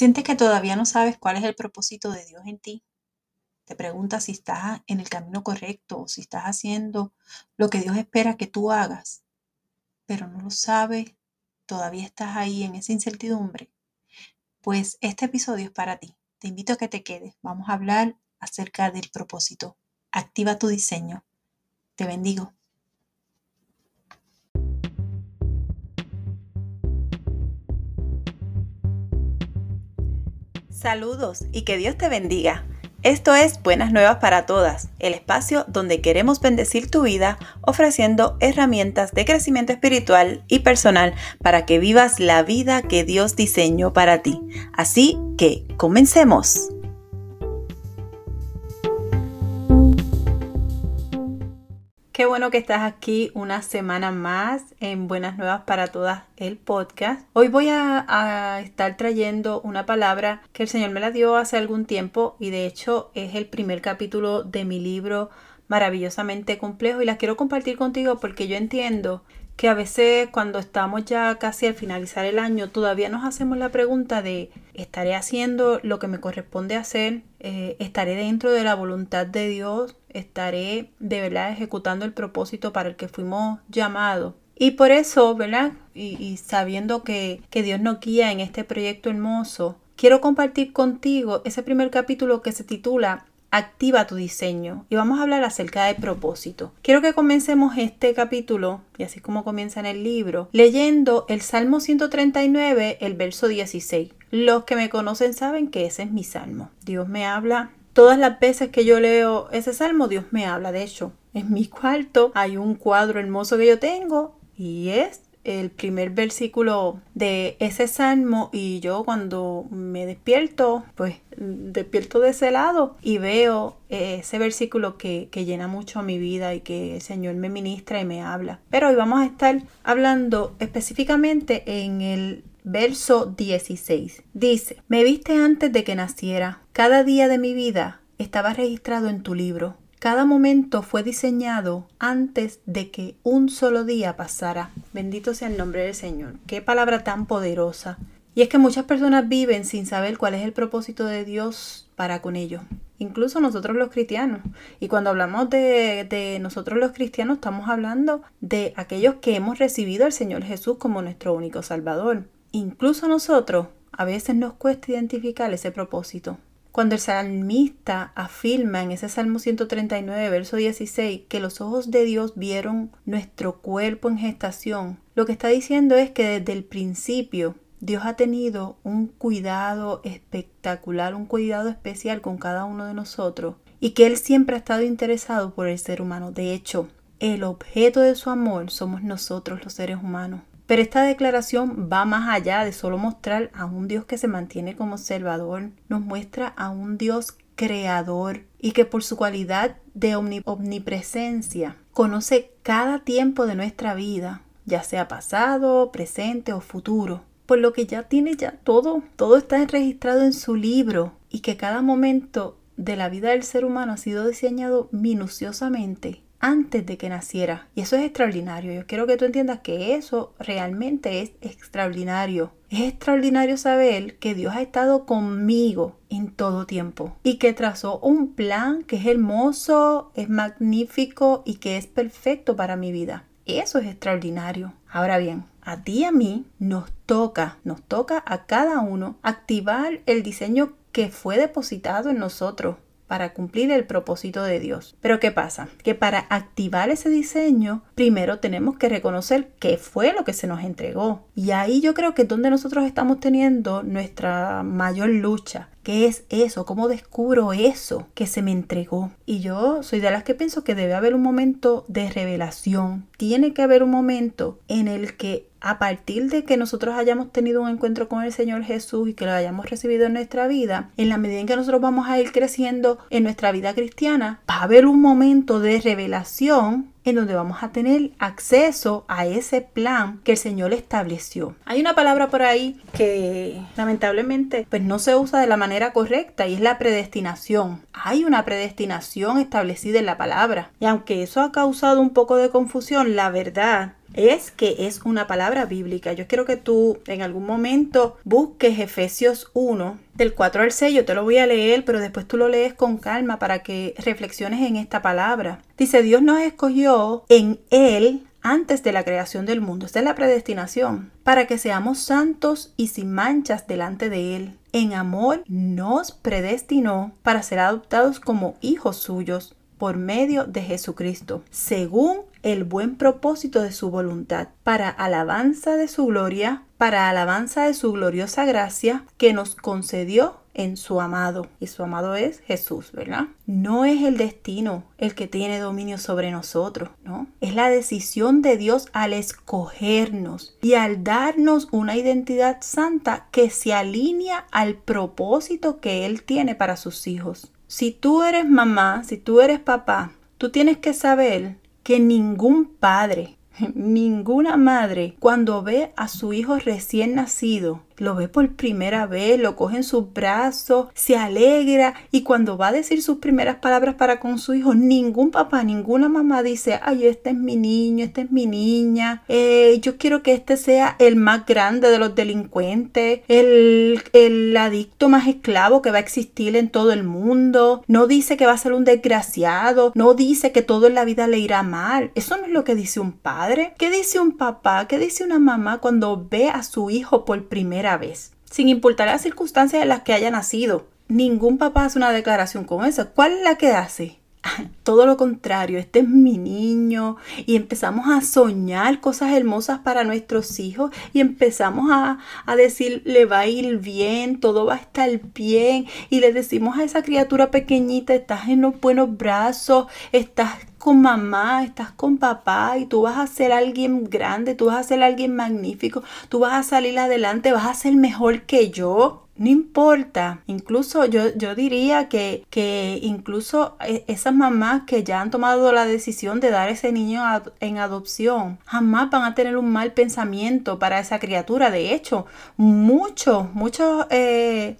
¿Sientes que todavía no sabes cuál es el propósito de Dios en ti? Te preguntas si estás en el camino correcto o si estás haciendo lo que Dios espera que tú hagas, pero no lo sabes, todavía estás ahí en esa incertidumbre. Pues este episodio es para ti. Te invito a que te quedes. Vamos a hablar acerca del propósito. Activa tu diseño. Te bendigo. Saludos y que Dios te bendiga. Esto es Buenas Nuevas para Todas, el espacio donde queremos bendecir tu vida ofreciendo herramientas de crecimiento espiritual y personal para que vivas la vida que Dios diseñó para ti. Así que, comencemos. Qué bueno que estás aquí una semana más en Buenas Nuevas para Todas el podcast. Hoy voy a, estar trayendo una palabra que el Señor me la dio hace algún tiempo y de hecho es el primer capítulo de mi libro maravillosamente complejo y la quiero compartir contigo porque yo entiendo que a veces cuando estamos ya casi al finalizar el año todavía nos hacemos la pregunta de ¿estaré haciendo lo que me corresponde hacer? Eh, ¿Estaré dentro de la voluntad de Dios? ¿Estaré de verdad ejecutando el propósito para el que fuimos llamados? Y por eso, ¿verdad? Y, sabiendo que, que Dios nos guía en este proyecto hermoso, quiero compartir contigo ese primer capítulo que se titula Activa tu diseño y vamos a hablar acerca del propósito. Quiero que comencemos este capítulo, y así como comienza en el libro, leyendo el Salmo 139, el verso 16. Los que me conocen saben que ese es mi salmo. Dios me habla. Todas las veces que yo leo ese salmo, Dios me habla. De hecho, en mi cuarto hay un cuadro hermoso que yo tengo y es el primer versículo de ese salmo y yo cuando me despierto, pues despierto de ese lado y veo ese versículo que, que, llena mucho mi vida y que el Señor me ministra y me habla. Pero hoy vamos a estar hablando específicamente en el verso 16. Dice, me viste antes de que naciera, cada día de mi vida estaba registrado en tu libro cada momento fue diseñado antes de que un solo día pasara. Bendito sea el nombre del Señor. Qué palabra tan poderosa. Y es que muchas personas viven sin saber cuál es el propósito de Dios para con ellos. Incluso nosotros los cristianos. Y cuando hablamos de, nosotros los cristianos, estamos hablando de aquellos que hemos recibido al Señor Jesús como nuestro único Salvador. Incluso nosotros a veces nos cuesta identificar ese propósito. Cuando el salmista afirma en ese Salmo 139, verso 16, que los ojos de Dios vieron nuestro cuerpo en gestación, lo que está diciendo es que desde el principio Dios ha tenido un cuidado espectacular, un cuidado especial con cada uno de nosotros y que Él siempre ha estado interesado por el ser humano. De hecho, el objeto de su amor somos nosotros los seres humanos. Pero esta declaración va más allá de solo mostrar a un Dios que se mantiene como observador, nos muestra a un Dios creador y que por su cualidad de omnipresencia conoce cada tiempo de nuestra vida, ya sea pasado, presente o futuro. Por lo que ya tiene ya todo, todo está registrado en su libro y que cada momento de la vida del ser humano ha sido diseñado minuciosamente antes de que naciera. Y eso es extraordinario. Yo quiero que tú entiendas que eso realmente es extraordinario. Es extraordinario saber que Dios ha estado conmigo en todo tiempo y que trazó un plan que es hermoso, es magnífico y que es perfecto para mi vida. Eso es extraordinario. Ahora bien, a ti y a mí nos toca, nos toca a cada uno activar el diseño que fue depositado en nosotros para cumplir el propósito de Dios. Pero ¿qué pasa? Que para activar ese diseño, primero tenemos que reconocer qué fue lo que se nos entregó. Y ahí yo creo que es donde nosotros estamos teniendo nuestra mayor lucha. ¿Qué es eso? ¿Cómo descubro eso que se me entregó? Y yo soy de las que pienso que debe haber un momento de revelación. Tiene que haber un momento en el que a partir de que nosotros hayamos tenido un encuentro con el Señor Jesús y que lo hayamos recibido en nuestra vida, en la medida en que nosotros vamos a ir creciendo en nuestra vida cristiana, va a haber un momento de revelación en donde vamos a tener acceso a ese plan que el Señor estableció. Hay una palabra por ahí que lamentablemente pues no se usa de la manera correcta y es la predestinación. Hay una predestinación establecida en la palabra y aunque eso ha causado un poco de confusión, la verdad es que es una palabra bíblica. Yo quiero que tú en algún momento busques Efesios 1 del 4 al 6. Yo te lo voy a leer, pero después tú lo lees con calma para que reflexiones en esta palabra. Dice, Dios nos escogió en Él antes de la creación del mundo. Esta es la predestinación, para que seamos santos y sin manchas delante de Él. En amor nos predestinó para ser adoptados como hijos suyos por medio de Jesucristo, según el buen propósito de su voluntad, para alabanza de su gloria, para alabanza de su gloriosa gracia que nos concedió en su amado. Y su amado es Jesús, ¿verdad? No es el destino el que tiene dominio sobre nosotros, ¿no? Es la decisión de Dios al escogernos y al darnos una identidad santa que se alinea al propósito que Él tiene para sus hijos. Si tú eres mamá, si tú eres papá, tú tienes que saber que ningún padre, ninguna madre, cuando ve a su hijo recién nacido, lo ve por primera vez, lo coge en sus brazos, se alegra y cuando va a decir sus primeras palabras para con su hijo, ningún papá, ninguna mamá dice, ay, este es mi niño, esta es mi niña, eh, yo quiero que este sea el más grande de los delincuentes, el, el adicto más esclavo que va a existir en todo el mundo, no dice que va a ser un desgraciado, no dice que todo en la vida le irá mal, eso no es lo que dice un padre, ¿qué dice un papá? ¿Qué dice una mamá cuando ve a su hijo por primera vez, sin importar las circunstancias en las que haya nacido. Ningún papá hace una declaración como esa. ¿Cuál es la que hace? Todo lo contrario, este es mi niño y empezamos a soñar cosas hermosas para nuestros hijos y empezamos a, a, decir, le va a ir bien, todo va a estar bien y le decimos a esa criatura pequeñita, estás en los buenos brazos, estás con mamá, estás con papá y tú vas a ser alguien grande, tú vas a ser alguien magnífico, tú vas a salir adelante, vas a ser mejor que yo. No importa, incluso yo, yo diría que, que incluso e, esas mamás que ya han tomado la decisión de dar ese niño en adopción, jamás van a tener un mal pensamiento para esa criatura. De hecho, muchos, muchos, eh,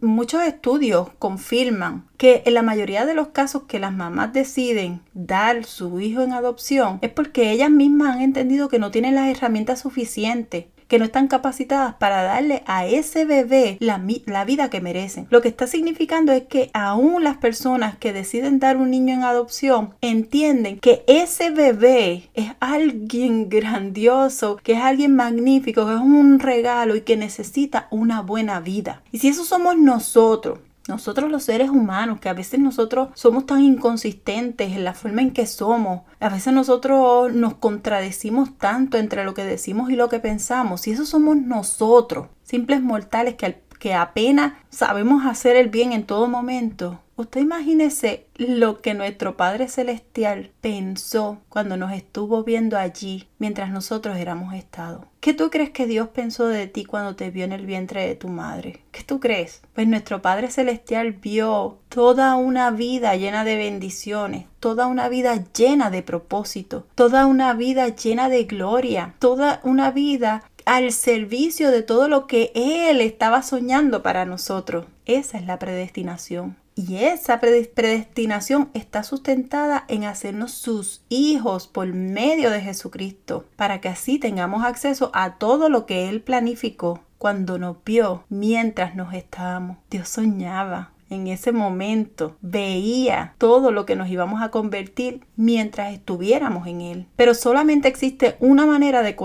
muchos estudios confirman que en la mayoría de los casos que las mamás deciden dar su hijo en adopción es porque ellas mismas han entendido que no tienen las herramientas suficientes que no están capacitadas para darle a ese bebé la, la, vida que merecen. Lo que está significando es que aún las personas que deciden dar un niño en adopción entienden que ese bebé es alguien grandioso, que es alguien magnífico, que es un regalo y que necesita una buena vida. Y si eso somos nosotros, nosotros los seres humanos, que a veces nosotros somos tan inconsistentes en la forma en que somos, a veces nosotros nos contradecimos tanto entre lo que decimos y lo que pensamos, y eso somos nosotros, simples mortales que, que apenas sabemos hacer el bien en todo momento, Usted imagínese lo que nuestro Padre Celestial pensó cuando nos estuvo viendo allí mientras nosotros éramos estados. ¿Qué tú crees que Dios pensó de ti cuando te vio en el vientre de tu madre? ¿Qué tú crees? Pues nuestro Padre Celestial vio toda una vida llena de bendiciones, toda una vida llena de propósito, toda una vida llena de gloria, toda una vida al servicio de todo lo que Él estaba soñando para nosotros. Esa es la predestinación. Y esa predestinación está sustentada en hacernos sus hijos por medio de Jesucristo, para que así tengamos acceso a todo lo que Él planificó cuando nos vio mientras nos estábamos. Dios soñaba en ese momento, veía todo lo que nos íbamos a convertir mientras estuviéramos en Él. Pero solamente existe una manera de,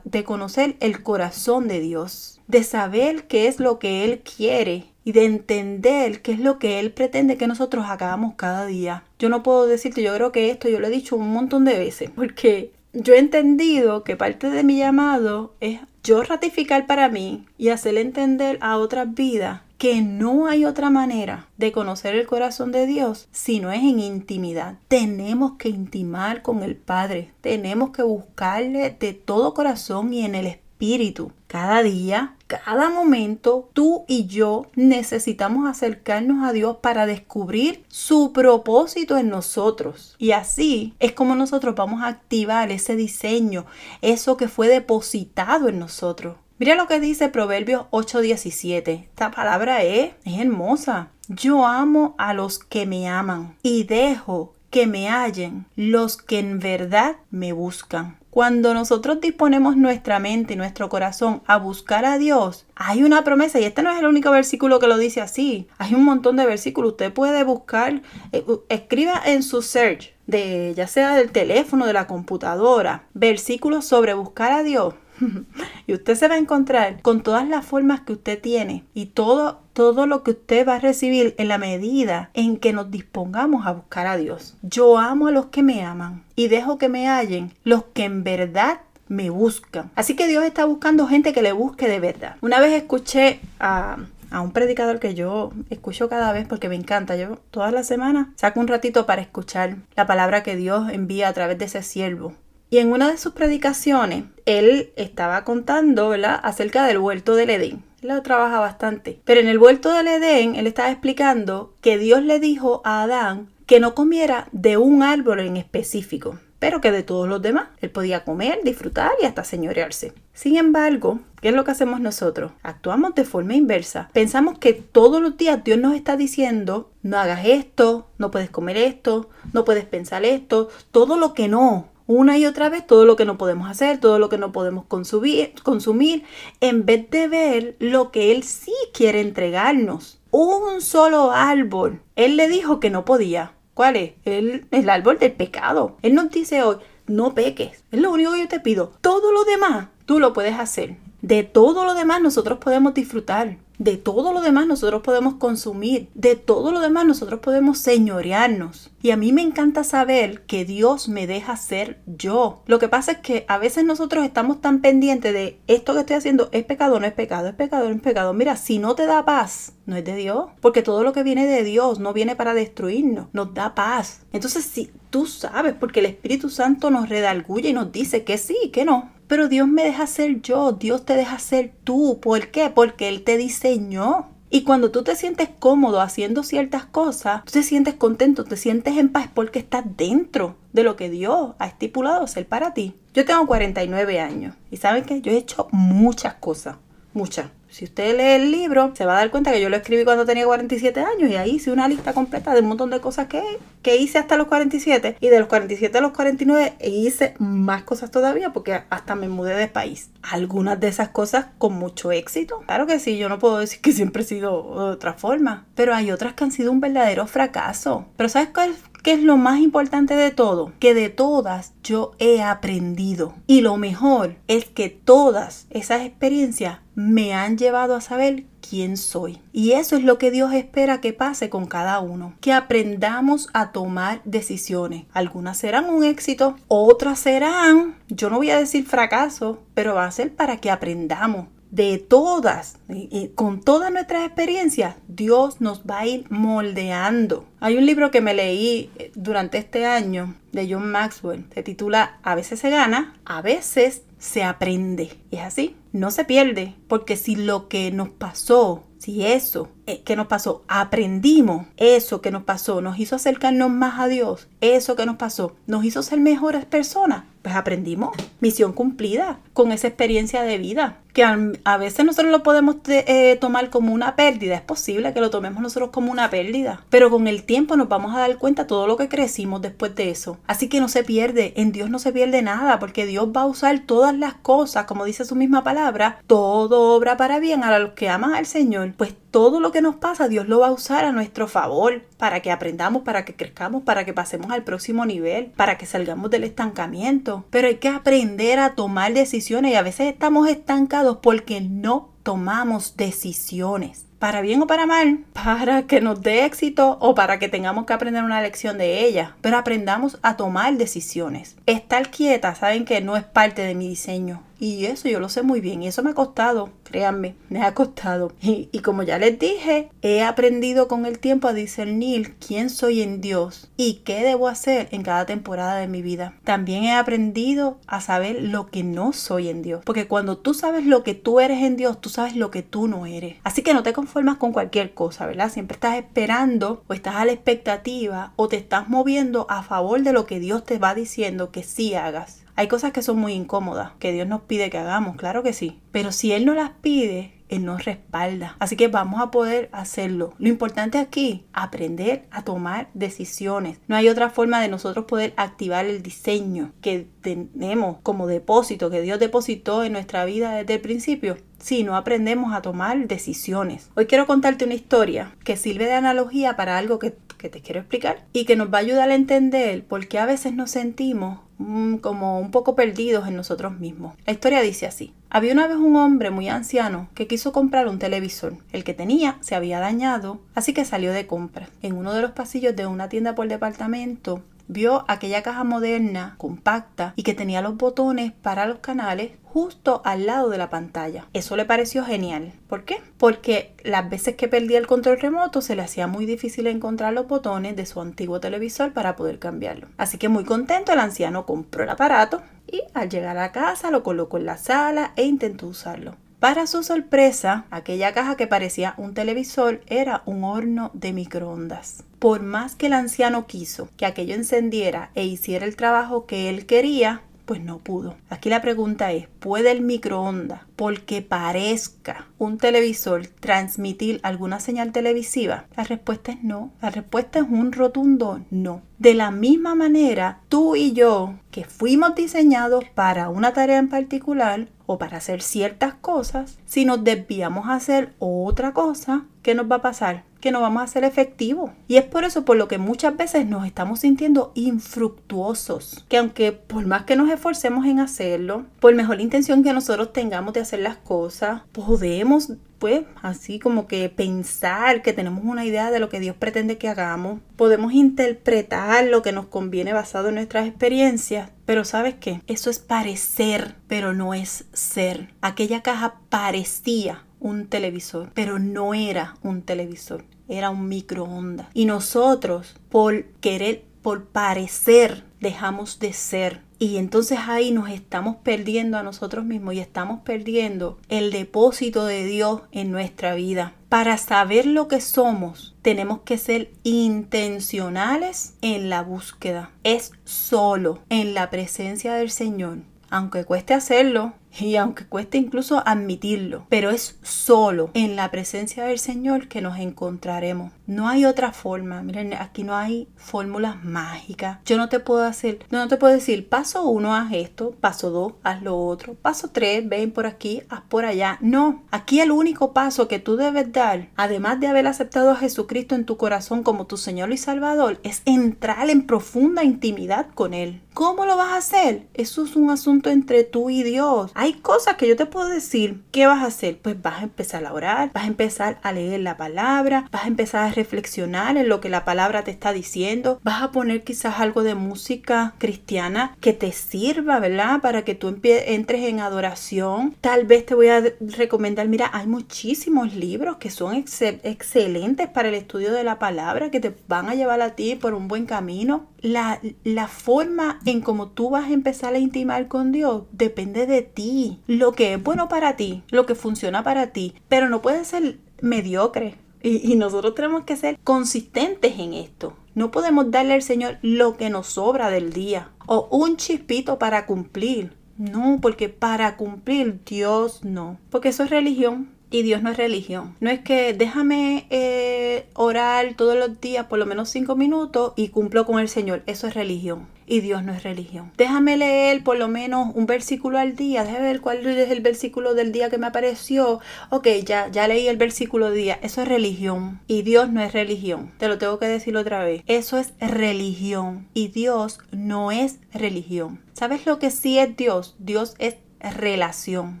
conocer el corazón de Dios, de saber qué es lo que Él quiere y de entender qué es lo que Él pretende que nosotros hagamos cada día. Yo no puedo decirte, yo creo que esto yo lo he dicho un montón de veces, porque yo he entendido que parte de mi llamado es yo ratificar para mí y hacerle entender a otras vidas que no hay otra manera de conocer el corazón de Dios si no es en intimidad. Tenemos que intimar con el Padre, tenemos que buscarle de todo corazón y en el Espíritu. Cada día cada momento tú y yo necesitamos acercarnos a Dios para descubrir su propósito en nosotros. Y así es como nosotros vamos a activar ese diseño, eso que fue depositado en nosotros. Mira lo que dice Proverbios 8:17. Esta palabra es, es hermosa. Yo amo a los que me aman y dejo que me hallen los que en verdad me buscan. Cuando nosotros disponemos nuestra mente y nuestro corazón a buscar a Dios, hay una promesa y este no es el único versículo que lo dice así. Hay un montón de versículos. Usted puede buscar, eh, escriba en su search de ya sea del teléfono, de la computadora, versículos sobre buscar a Dios y usted se va a encontrar con todas las formas que usted tiene y todo, todo lo que usted va a recibir en la medida en que nos dispongamos a buscar a Dios. Yo amo a los que me aman y dejo que me hallen los que en verdad me buscan. Así que Dios está buscando gente que le busque de verdad. Una vez escuché a, a un predicador que yo escucho cada vez porque me encanta. Yo todas las semanas saco un ratito para escuchar la palabra que Dios envía a través de ese siervo. Y en una de sus predicaciones, él estaba contando acerca del huerto del Edén. Lo trabaja bastante. Pero en el huerto del Edén, él estaba explicando que Dios le dijo a Adán que no comiera de un árbol en específico, pero que de todos los demás. Él podía comer, disfrutar y hasta señorearse. Sin embargo, ¿qué es lo que hacemos nosotros? Actuamos de forma inversa. Pensamos que todos los días Dios nos está diciendo, no hagas esto, no puedes comer esto, no puedes pensar esto, todo lo que no, una y otra vez todo lo que no podemos hacer, todo lo que no podemos consumir, consumir, en vez de ver lo que Él sí quiere entregarnos. Un solo árbol. Él le dijo que no podía. ¿Cuál es? El, el árbol del pecado. Él nos dice hoy, no peques. Es lo único que yo te pido. Todo lo demás, tú lo puedes hacer. De todo lo demás nosotros podemos disfrutar. De todo lo demás nosotros podemos consumir. De todo lo demás nosotros podemos señorearnos. Y a mí me encanta saber que Dios me deja ser yo. Lo que pasa es que a veces nosotros estamos tan pendientes de esto que estoy haciendo es pecado, no es pecado, es pecado, no es pecado. Mira, si no te da paz, no es de Dios. Porque todo lo que viene de Dios no viene para destruirnos, nos da paz. Entonces, si tú sabes, porque el Espíritu Santo nos redalguye y nos dice que sí, que no. Pero Dios me deja ser yo, Dios te deja ser tú. ¿Por qué? Porque Él te diseñó. Y cuando tú te sientes cómodo haciendo ciertas cosas, tú te sientes contento, te sientes en paz porque estás dentro de lo que Dios ha estipulado ser para ti. Yo tengo 49 años y saben que yo he hecho muchas cosas, muchas. Si usted lee el libro, se va a dar cuenta que yo lo escribí cuando tenía 47 años y ahí hice una lista completa de un montón de cosas que, que hice hasta los 47 y de los 47 a los 49 hice más cosas todavía porque hasta me mudé de país. Algunas de esas cosas con mucho éxito. Claro que sí, yo no puedo decir que siempre he sido de otra forma, pero hay otras que han sido un verdadero fracaso. Pero ¿sabes cuál, ¿Qué es lo más importante de todo? Que de todas yo he aprendido. Y lo mejor es que todas esas experiencias me han llevado a saber quién soy. Y eso es lo que Dios espera que pase con cada uno. Que aprendamos a tomar decisiones. Algunas serán un éxito, otras serán, yo no voy a decir fracaso, pero va a ser para que aprendamos de todas, y con todas nuestras experiencias, Dios nos va a ir moldeando. Hay un libro que me leí eh, durante este año de John Maxwell, se titula A veces se gana, a veces se aprende. Y es así, no se pierde, porque si lo que nos pasó, si eso que nos pasó, aprendimos, eso que nos pasó, nos hizo acercarnos más a Dios, eso que nos pasó, nos hizo ser mejores personas, pues aprendimos, misión cumplida con esa experiencia de vida que a, veces nosotros lo podemos eh, tomar como una pérdida, es posible que lo tomemos nosotros como una pérdida, pero con el tiempo nos vamos a dar cuenta todo lo que crecimos después de eso. Así que no se pierde, en Dios no se pierde nada, porque Dios va a usar todas las cosas, como dice su misma palabra, todo obra para bien a los que aman al Señor, pues todo lo que nos pasa Dios lo va a usar a nuestro favor para que aprendamos, para que crezcamos, para que pasemos al próximo nivel, para que salgamos del estancamiento. Pero hay que aprender a tomar decisiones y a veces estamos estancados porque no tomamos decisiones para bien o para mal, para que nos dé éxito o para que tengamos que aprender una lección de ella, pero aprendamos a tomar decisiones. Estar quieta, saben que no es parte de mi diseño. Y eso yo lo sé muy bien y eso me ha costado, créanme, me ha costado. Y, como ya les dije, he aprendido con el tiempo a discernir quién soy en Dios y qué debo hacer en cada temporada de mi vida. También he aprendido a saber lo que no soy en Dios. Porque cuando tú sabes lo que tú eres en Dios, tú sabes lo que tú no eres. Así que no te conformas con cualquier cosa, ¿verdad? Siempre estás esperando o estás a la expectativa o te estás moviendo a favor de lo que Dios te va diciendo que sí hagas. Hay cosas que son muy incómodas, que Dios nos pide que hagamos, claro que sí. Pero si Él no las pide, Él nos respalda. Así que vamos a poder hacerlo. Lo importante aquí, aprender a tomar decisiones. No hay otra forma de nosotros poder activar el diseño que tenemos como depósito, que Dios depositó en nuestra vida desde el principio si no aprendemos a tomar decisiones. Hoy quiero contarte una historia que sirve de analogía para algo que, que, te quiero explicar y que nos va a ayudar a entender por qué a veces nos sentimos Mm, como un poco perdidos en nosotros mismos. La historia dice así. Había una vez un hombre muy anciano que quiso comprar un televisor. El que tenía se había dañado, así que salió de compra. En uno de los pasillos de una tienda por departamento vio aquella caja moderna, compacta y que tenía los botones para los canales justo al lado de la pantalla. Eso le pareció genial. ¿Por qué? Porque las veces que perdía el control remoto se le hacía muy difícil encontrar los botones de su antiguo televisor para poder cambiarlo. Así que muy contento el anciano compró el aparato y al llegar a casa lo colocó en la sala e intentó usarlo. Para su sorpresa, aquella caja que parecía un televisor era un horno de microondas. Por más que el anciano quiso que aquello encendiera e hiciera el trabajo que él quería, pues no pudo. Aquí la pregunta es, ¿puede el microondas, porque parezca un televisor, transmitir alguna señal televisiva? La respuesta es no. La respuesta es un rotundo no. De la misma manera, tú y yo, que fuimos diseñados para una tarea en particular o para hacer ciertas cosas, si nos desviamos a hacer otra cosa, ¿qué nos va a pasar? Que no vamos a ser efectivos. Y es por eso por lo que muchas veces nos estamos sintiendo infructuosos. Que aunque por más que nos esforcemos en hacerlo, por mejor intención que nosotros tengamos de hacer las cosas, podemos pues así como que pensar que tenemos una idea de lo que Dios pretende que hagamos. Podemos interpretar lo que nos conviene basado en nuestras experiencias. Pero sabes qué? Eso es parecer, pero no es ser. Aquella caja parecía un televisor, pero no era un televisor, era un microondas. Y nosotros, por querer, por parecer, dejamos de ser. Y entonces ahí nos estamos perdiendo a nosotros mismos y estamos perdiendo el depósito de Dios en nuestra vida. Para saber lo que somos, tenemos que ser intencionales en la búsqueda. Es solo en la presencia del Señor aunque cueste hacerlo y aunque cueste incluso admitirlo, pero es solo en la presencia del Señor que nos encontraremos. No hay otra forma. Miren, aquí no hay fórmulas mágicas. Yo no te puedo hacer, no te puedo decir, paso uno, haz esto, paso dos, haz lo otro, paso tres, ven por aquí, haz por allá. No, aquí el único paso que tú debes dar, además de haber aceptado a Jesucristo en tu corazón como tu Señor y Salvador, es entrar en profunda intimidad con Él. ¿Cómo lo vas a hacer? Eso es un asunto entre tú y Dios. Hay cosas que yo te puedo decir. ¿Qué vas a hacer? Pues vas a empezar a orar, vas a empezar a leer la palabra, vas a empezar a reflexionar en lo que la palabra te está diciendo, vas a poner quizás algo de música cristiana que te sirva, ¿verdad? Para que tú entres en adoración. Tal vez te voy a recomendar, mira, hay muchísimos libros que son excelentes para el estudio de la palabra, que te van a llevar a ti por un buen camino. La, la forma en cómo tú vas a empezar a intimar con Dios depende de ti. Lo que es bueno para ti, lo que funciona para ti, pero no puede ser mediocre. Y, nosotros tenemos que ser consistentes en esto. No podemos darle al Señor lo que nos sobra del día o un chispito para cumplir. No, porque para cumplir Dios no. Porque eso es religión y Dios no es religión. No es que déjame eh, orar todos los días por lo menos cinco minutos y cumplo con el Señor. Eso es religión. Y Dios no es religión. Déjame leer por lo menos un versículo al día. Déjame ver cuál es el versículo del día que me apareció. Ok, ya, ya leí el versículo del día. Eso es religión. Y Dios no es religión. Te lo tengo que decir otra vez. Eso es religión. Y Dios no es religión. ¿Sabes lo que sí es Dios? Dios es relación.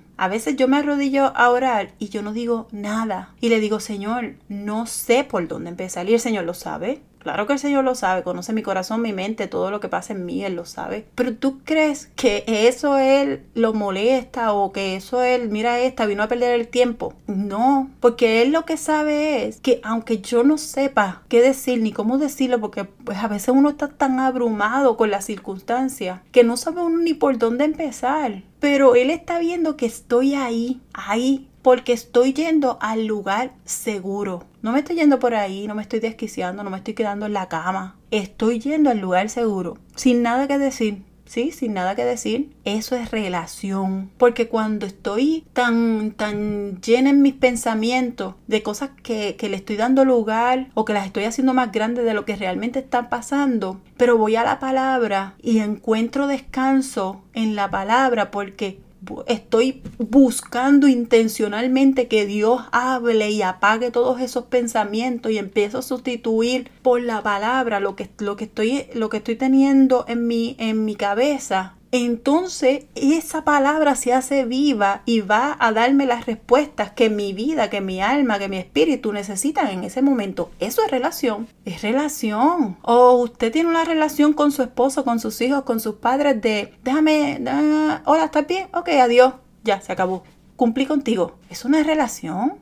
A veces yo me arrodillo a orar y yo no digo nada. Y le digo, Señor, no sé por dónde empezar. Y el Señor lo sabe. Claro que el Señor lo sabe, conoce mi corazón, mi mente, todo lo que pasa en mí, Él lo sabe. Pero tú crees que eso Él lo molesta o que eso Él, mira esta, vino a perder el tiempo. No, porque Él lo que sabe es que aunque yo no sepa qué decir ni cómo decirlo, porque pues a veces uno está tan abrumado con las circunstancias que no sabe uno ni por dónde empezar. Pero Él está viendo que estoy ahí, ahí, porque estoy yendo al lugar seguro. No me estoy yendo por ahí, no me estoy desquiciando, no me estoy quedando en la cama. Estoy yendo al lugar seguro, sin nada que decir, sí, sin nada que decir. Eso es relación. Porque cuando estoy tan, tan llena en mis pensamientos de cosas que, que le estoy dando lugar o que las estoy haciendo más grandes de lo que realmente están pasando, pero voy a la palabra y encuentro descanso en la palabra porque estoy buscando intencionalmente que Dios hable y apague todos esos pensamientos y empiezo a sustituir por la palabra lo que, lo que, estoy, lo que estoy teniendo en mi, en mi cabeza entonces esa palabra se hace viva y va a darme las respuestas que mi vida, que mi alma, que mi espíritu necesitan en ese momento. Eso es relación, es relación. O usted tiene una relación con su esposo, con sus hijos, con sus padres de, déjame, hola, ¿estás bien? Ok, adiós, ya, se acabó. Cumplí contigo. Es una relación.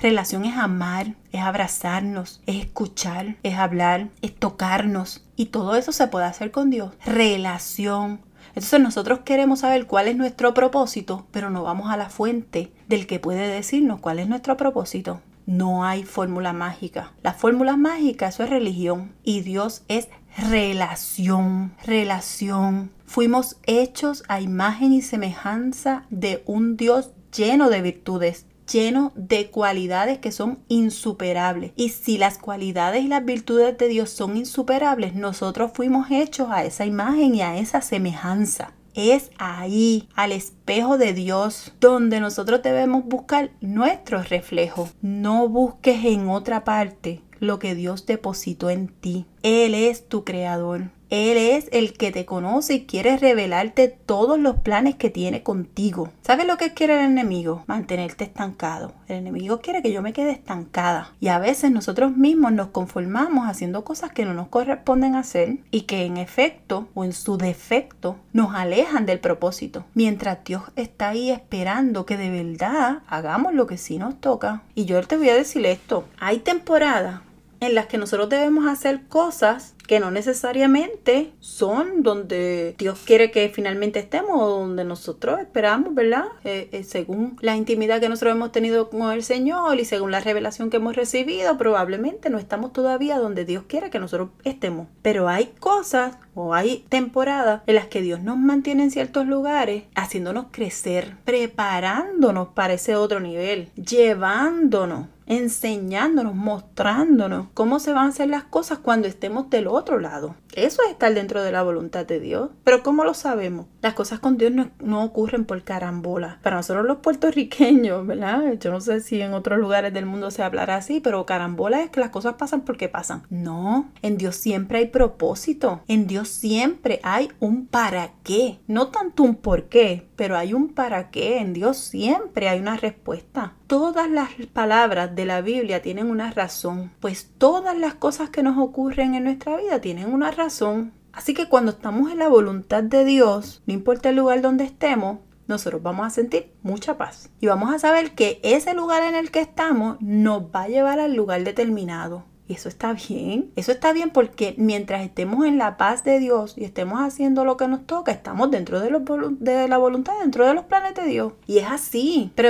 Relación es amar, es abrazarnos, es escuchar, es hablar, es tocarnos. Y todo eso se puede hacer con Dios. Relación. Entonces nosotros queremos saber cuál es nuestro propósito, pero no vamos a la fuente del que puede decirnos cuál es nuestro propósito. No hay fórmula mágica. La fórmula mágica, eso es religión. Y Dios es relación, relación. Fuimos hechos a imagen y semejanza de un Dios lleno de virtudes, lleno de cualidades que son insuperables. Y si las cualidades y las virtudes de Dios son insuperables, nosotros fuimos hechos a esa imagen y a esa semejanza. Es ahí, al espejo de Dios, donde nosotros debemos buscar nuestro reflejo. No busques en otra parte lo que Dios depositó en ti. Él es tu creador. Él es el que te conoce y quiere revelarte todos los planes que tiene contigo. ¿Sabes lo que quiere el enemigo? Mantenerte estancado. El enemigo quiere que yo me quede estancada. Y a veces nosotros mismos nos conformamos haciendo cosas que no nos corresponden hacer y que en efecto o en su defecto nos alejan del propósito. Mientras Dios está ahí esperando que de verdad hagamos lo que sí nos toca. Y yo te voy a decir esto. Hay temporadas en las que nosotros debemos hacer cosas que no necesariamente son donde Dios quiere que finalmente estemos o donde nosotros esperamos, ¿verdad? Eh, eh, según la intimidad que nosotros hemos tenido con el Señor y según la revelación que hemos recibido, probablemente no estamos todavía donde Dios quiere que nosotros estemos. Pero hay cosas o hay temporadas en las que Dios nos mantiene en ciertos lugares, haciéndonos crecer, preparándonos para ese otro nivel, llevándonos enseñándonos, mostrándonos cómo se van a hacer las cosas cuando estemos del otro lado. Eso es estar dentro de la voluntad de Dios. Pero ¿cómo lo sabemos? Las cosas con Dios no, ocurren por carambola. Para nosotros los puertorriqueños, ¿verdad? Yo no sé si en otros lugares del mundo se hablará así, pero carambola es que las cosas pasan porque pasan. No, en Dios siempre hay propósito. En Dios siempre hay un para qué. No tanto un por qué, pero hay un para qué. En Dios siempre hay una respuesta. Todas las palabras de la Biblia tienen una razón, pues todas las cosas que nos ocurren en nuestra vida tienen una razón. Así que cuando estamos en la voluntad de Dios, no importa el lugar donde estemos, nosotros vamos a sentir mucha paz. Y vamos a saber que ese lugar en el que estamos nos va a llevar al lugar determinado. Y eso está bien. Eso está bien porque mientras estemos en la paz de Dios y estemos haciendo lo que nos toca, estamos dentro de, la voluntad, dentro de los planes de Dios. Y es así. Pero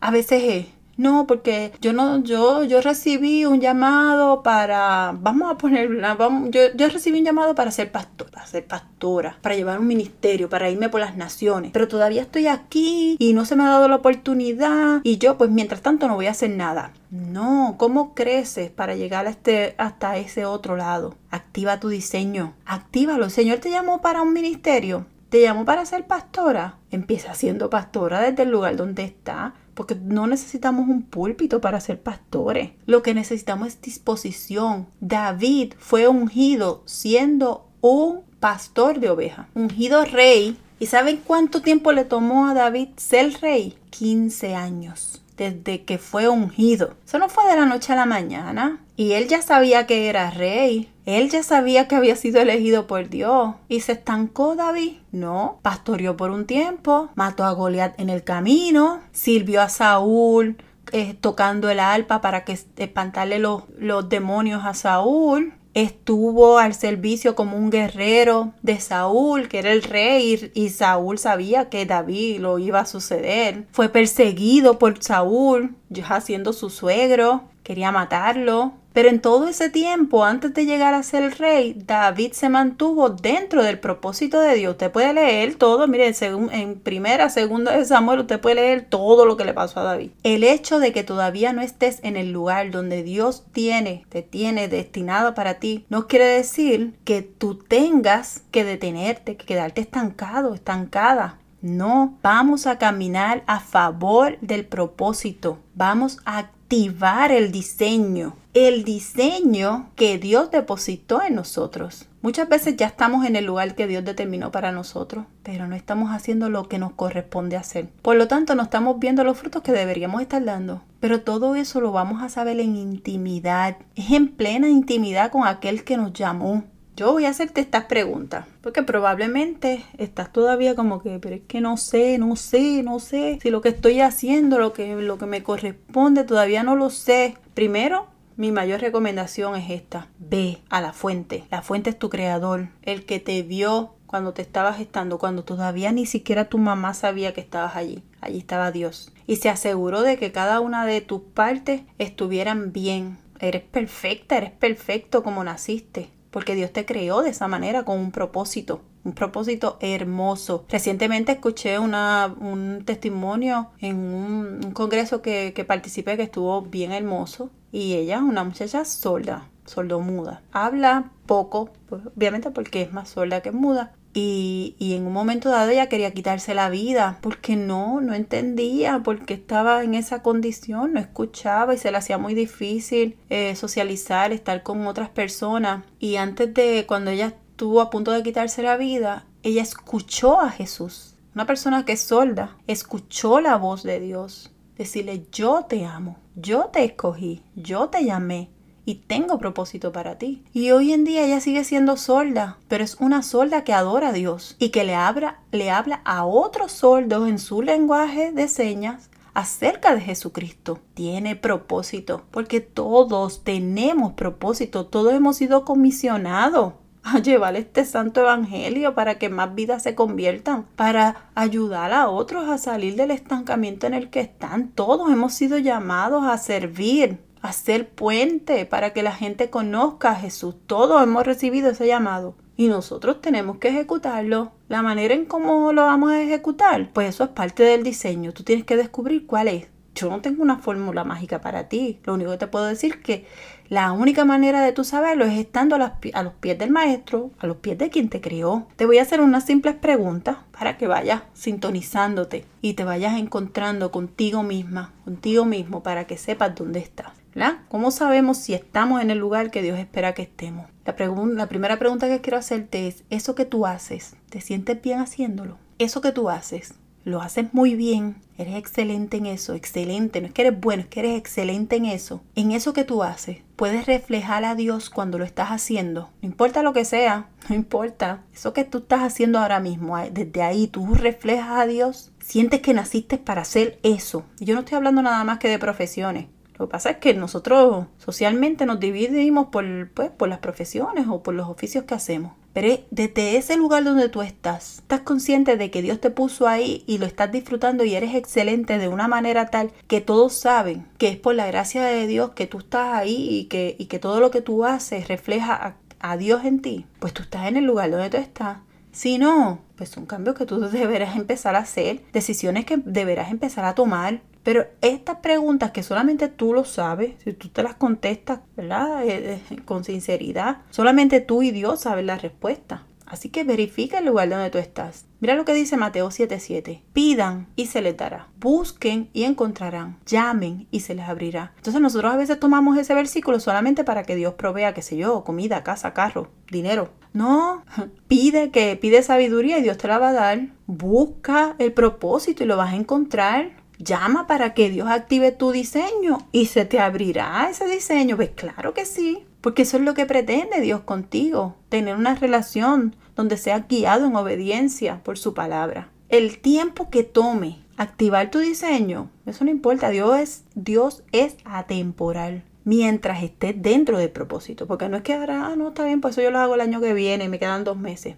a veces es no, porque yo no, yo, yo recibí un llamado para, vamos a poner, vamos, yo, yo recibí un llamado para ser pastor, para ser pastora, para llevar un ministerio, para irme por las naciones. Pero todavía estoy aquí y no se me ha dado la oportunidad y yo, pues mientras tanto no voy a hacer nada. No, ¿cómo creces para llegar a este, hasta ese otro lado? Activa tu diseño, actívalo. El Señor te llamó para un ministerio, te llamó para ser pastora. Empieza siendo pastora desde el lugar donde está porque no necesitamos un púlpito para ser pastores. Lo que necesitamos es disposición. David fue ungido siendo un pastor de ovejas, ungido rey. ¿Y saben cuánto tiempo le tomó a David ser rey? 15 años desde que fue ungido. Eso no fue de la noche a la mañana. Y él ya sabía que era rey. Él ya sabía que había sido elegido por Dios. ¿Y se estancó David? No. Pastoreó por un tiempo. Mató a Goliat en el camino. Sirvió a Saúl eh, tocando el alpa para que espantarle los demonios a Saúl estuvo al servicio como un guerrero de Saúl, que era el rey, y Saúl sabía que David lo iba a suceder. Fue perseguido por Saúl, ya siendo su suegro, quería matarlo. Pero en todo ese tiempo, antes de llegar a ser rey, David se mantuvo dentro del propósito de Dios. Usted puede leer todo, mire, en primera, segunda de Samuel, usted puede leer todo lo que le pasó a David. El hecho de que todavía no estés en el lugar donde Dios tiene, te tiene destinado para ti, no quiere decir que tú tengas que detenerte, que quedarte estancado, estancada. No, vamos a caminar a favor del propósito. Vamos a activar el diseño, el diseño que Dios depositó en nosotros. Muchas veces ya estamos en el lugar que Dios determinó para nosotros, pero no estamos haciendo lo que nos corresponde hacer. Por lo tanto, no estamos viendo los frutos que deberíamos estar dando. Pero todo eso lo vamos a saber en intimidad. Es en plena intimidad con aquel que nos llamó. Yo voy a hacerte estas preguntas, porque probablemente estás todavía como que, pero es que no sé, no sé, no sé si lo que estoy haciendo, lo que, lo que me corresponde, todavía no lo sé. Primero, mi mayor recomendación es esta, ve a la fuente. La fuente es tu creador, el que te vio cuando te estabas gestando, cuando todavía ni siquiera tu mamá sabía que estabas allí. Allí estaba Dios. Y se aseguró de que cada una de tus partes estuvieran bien. Eres perfecta, eres perfecto como naciste porque Dios te creó de esa manera con un propósito, un propósito hermoso. Recientemente escuché una, un testimonio en un, congreso que, que, participé que estuvo bien hermoso y ella, una muchacha sorda, sordomuda, habla poco, pues, obviamente porque es más sorda que muda, y, y, en un momento dado ella quería quitarse la vida porque no, no entendía, porque estaba en esa condición, no escuchaba y se le hacía muy difícil eh, socializar, estar con otras personas. Y antes de cuando ella estuvo a punto de quitarse la vida, ella escuchó a Jesús. Una persona que es sorda, escuchó la voz de Dios. Decirle, yo te amo, yo te escogí, yo te llamé, y tengo propósito para ti. Y hoy en día ella sigue siendo sorda, pero es una sorda que adora a Dios y que le habla, le habla a otros sordos en su lenguaje de señas acerca de Jesucristo. Tiene propósito, porque todos tenemos propósito, todos hemos sido comisionados a llevar este santo evangelio para que más vidas se conviertan, para ayudar a otros a salir del estancamiento en el que están. Todos hemos sido llamados a servir, hacer puente para que la gente conozca a Jesús. Todos hemos recibido ese llamado y nosotros tenemos que ejecutarlo. La manera en cómo lo vamos a ejecutar, pues eso es parte del diseño. Tú tienes que descubrir cuál es. Yo no tengo una fórmula mágica para ti. Lo único que te puedo decir es que la única manera de tú saberlo es estando a, los pies del maestro, a los pies de quien te crió. Te voy a hacer unas simples preguntas para que vayas sintonizándote y te vayas encontrando contigo misma, contigo mismo, para que sepas dónde estás. ¿Cómo sabemos si estamos en el lugar que Dios espera que estemos? La, la primera pregunta que quiero hacerte es, ¿eso que tú haces, te sientes bien haciéndolo? Eso que tú haces, lo haces muy bien, eres excelente en eso, excelente, no es que eres bueno, es que eres excelente en eso. En eso que tú haces, puedes reflejar a Dios cuando lo estás haciendo, no importa lo que sea, no importa, eso que tú estás haciendo ahora mismo, desde ahí tú reflejas a Dios, sientes que naciste para hacer eso. Y yo no estoy hablando nada más que de profesiones, lo que pasa es que nosotros socialmente nos dividimos por, pues, por las profesiones o por los oficios que hacemos. Pero desde ese lugar donde tú estás, estás consciente de que Dios te puso ahí y lo estás disfrutando y eres excelente de una manera tal que todos saben que es por la gracia de Dios que tú estás ahí y que, y que todo lo que tú haces refleja a, a Dios en ti. Pues tú estás en el lugar donde tú estás. Si no, pues son cambios que tú deberás empezar a hacer, decisiones que deberás empezar a tomar pero estas preguntas que solamente tú lo sabes, si tú te las contestas, ¿verdad? Eh, eh, con sinceridad, solamente tú y Dios saben la respuesta. Así que verifica el lugar donde tú estás. Mira lo que dice Mateo 7:7. Pidan y se les dará. Busquen y encontrarán. Llamen y se les abrirá. Entonces nosotros a veces tomamos ese versículo solamente para que Dios provea, qué sé yo, comida, casa, carro, dinero. No, pide que pide sabiduría y Dios te la va a dar. Busca el propósito y lo vas a encontrar. Llama para que Dios active tu diseño y se te abrirá ese diseño. Pues claro que sí, porque eso es lo que pretende Dios contigo, tener una relación donde seas guiado en obediencia por su palabra. El tiempo que tome activar tu diseño, eso no importa, Dios es, Dios es atemporal mientras estés dentro del propósito, porque no es que ahora, ah, no, está bien, pues eso yo lo hago el año que viene y me quedan dos meses.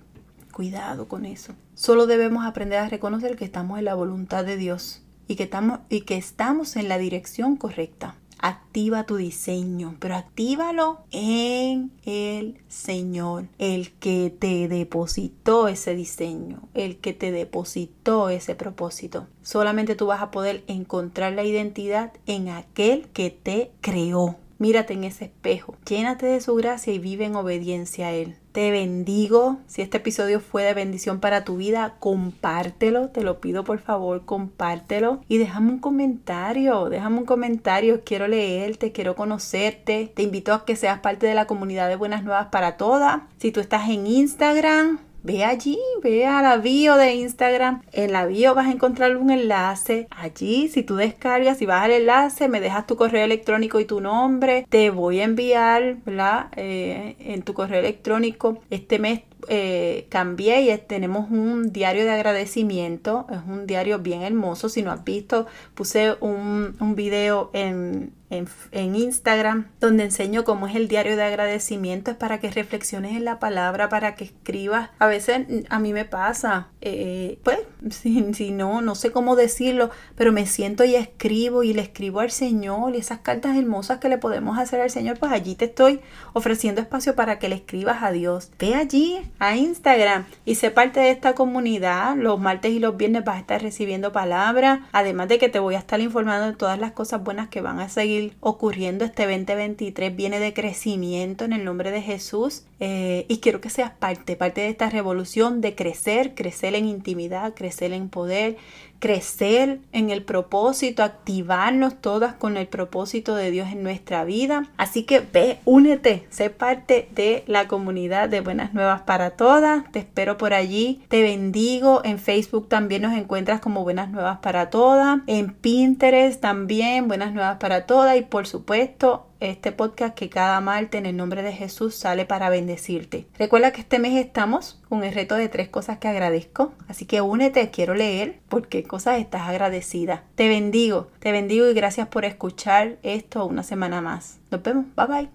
Cuidado con eso. Solo debemos aprender a reconocer que estamos en la voluntad de Dios y que estamos, y que estamos en la dirección correcta. activa tu diseño, pero actívalo en el Señor, el que te depositó ese diseño, el que te depositó ese propósito. Solamente tú vas a poder encontrar la identidad en aquel que te creó. Mírate en ese espejo, llénate de su gracia y vive en obediencia a Él. Te bendigo. Si este episodio fue de bendición para tu vida, compártelo. Te lo pido por favor, compártelo. Y déjame un comentario. Déjame un comentario. Quiero leerte, quiero conocerte. Te invito a que seas parte de la comunidad de Buenas Nuevas para Todas. Si tú estás en Instagram, Ve allí, ve a la bio de Instagram. En la bio vas a encontrar un enlace. Allí, si tú descargas y vas al enlace, me dejas tu correo electrónico y tu nombre. Te voy a enviar, ¿verdad? Eh, en tu correo electrónico. Este mes eh, cambié y tenemos un diario de agradecimiento. Es un diario bien hermoso. Si no has visto, puse un, un video en en, Instagram, donde enseño cómo es el diario de agradecimiento. Es para que reflexiones en la palabra, para que escribas. A veces a mí me pasa, eh, pues, si, si, no, no sé cómo decirlo, pero me siento y escribo y le escribo al Señor y esas cartas hermosas que le podemos hacer al Señor, pues allí te estoy ofreciendo espacio para que le escribas a Dios. Ve allí a Instagram y sé parte de esta comunidad. Los martes y los viernes vas a estar recibiendo palabras, además de que te voy a estar informando de todas las cosas buenas que van a seguir ocurriendo este 2023 viene de crecimiento en el nombre de Jesús eh, y quiero que seas parte, parte de esta revolución de crecer, crecer en intimidad, crecer en poder, crecer en el propósito, activarnos todas con el propósito de Dios en nuestra vida. Así que ve, únete, sé parte de la comunidad de Buenas Nuevas para Todas. Te espero por allí. Te bendigo. En Facebook también nos encuentras como Buenas Nuevas para Todas. En Pinterest también Buenas Nuevas para Todas. Y por supuesto este podcast que cada martes en el nombre de Jesús sale para bendecirte. Recuerda que este mes estamos con el reto de tres cosas que agradezco, así que únete, quiero leer por qué cosas estás agradecida. Te bendigo, te bendigo y gracias por escuchar esto una semana más. Nos vemos, bye bye.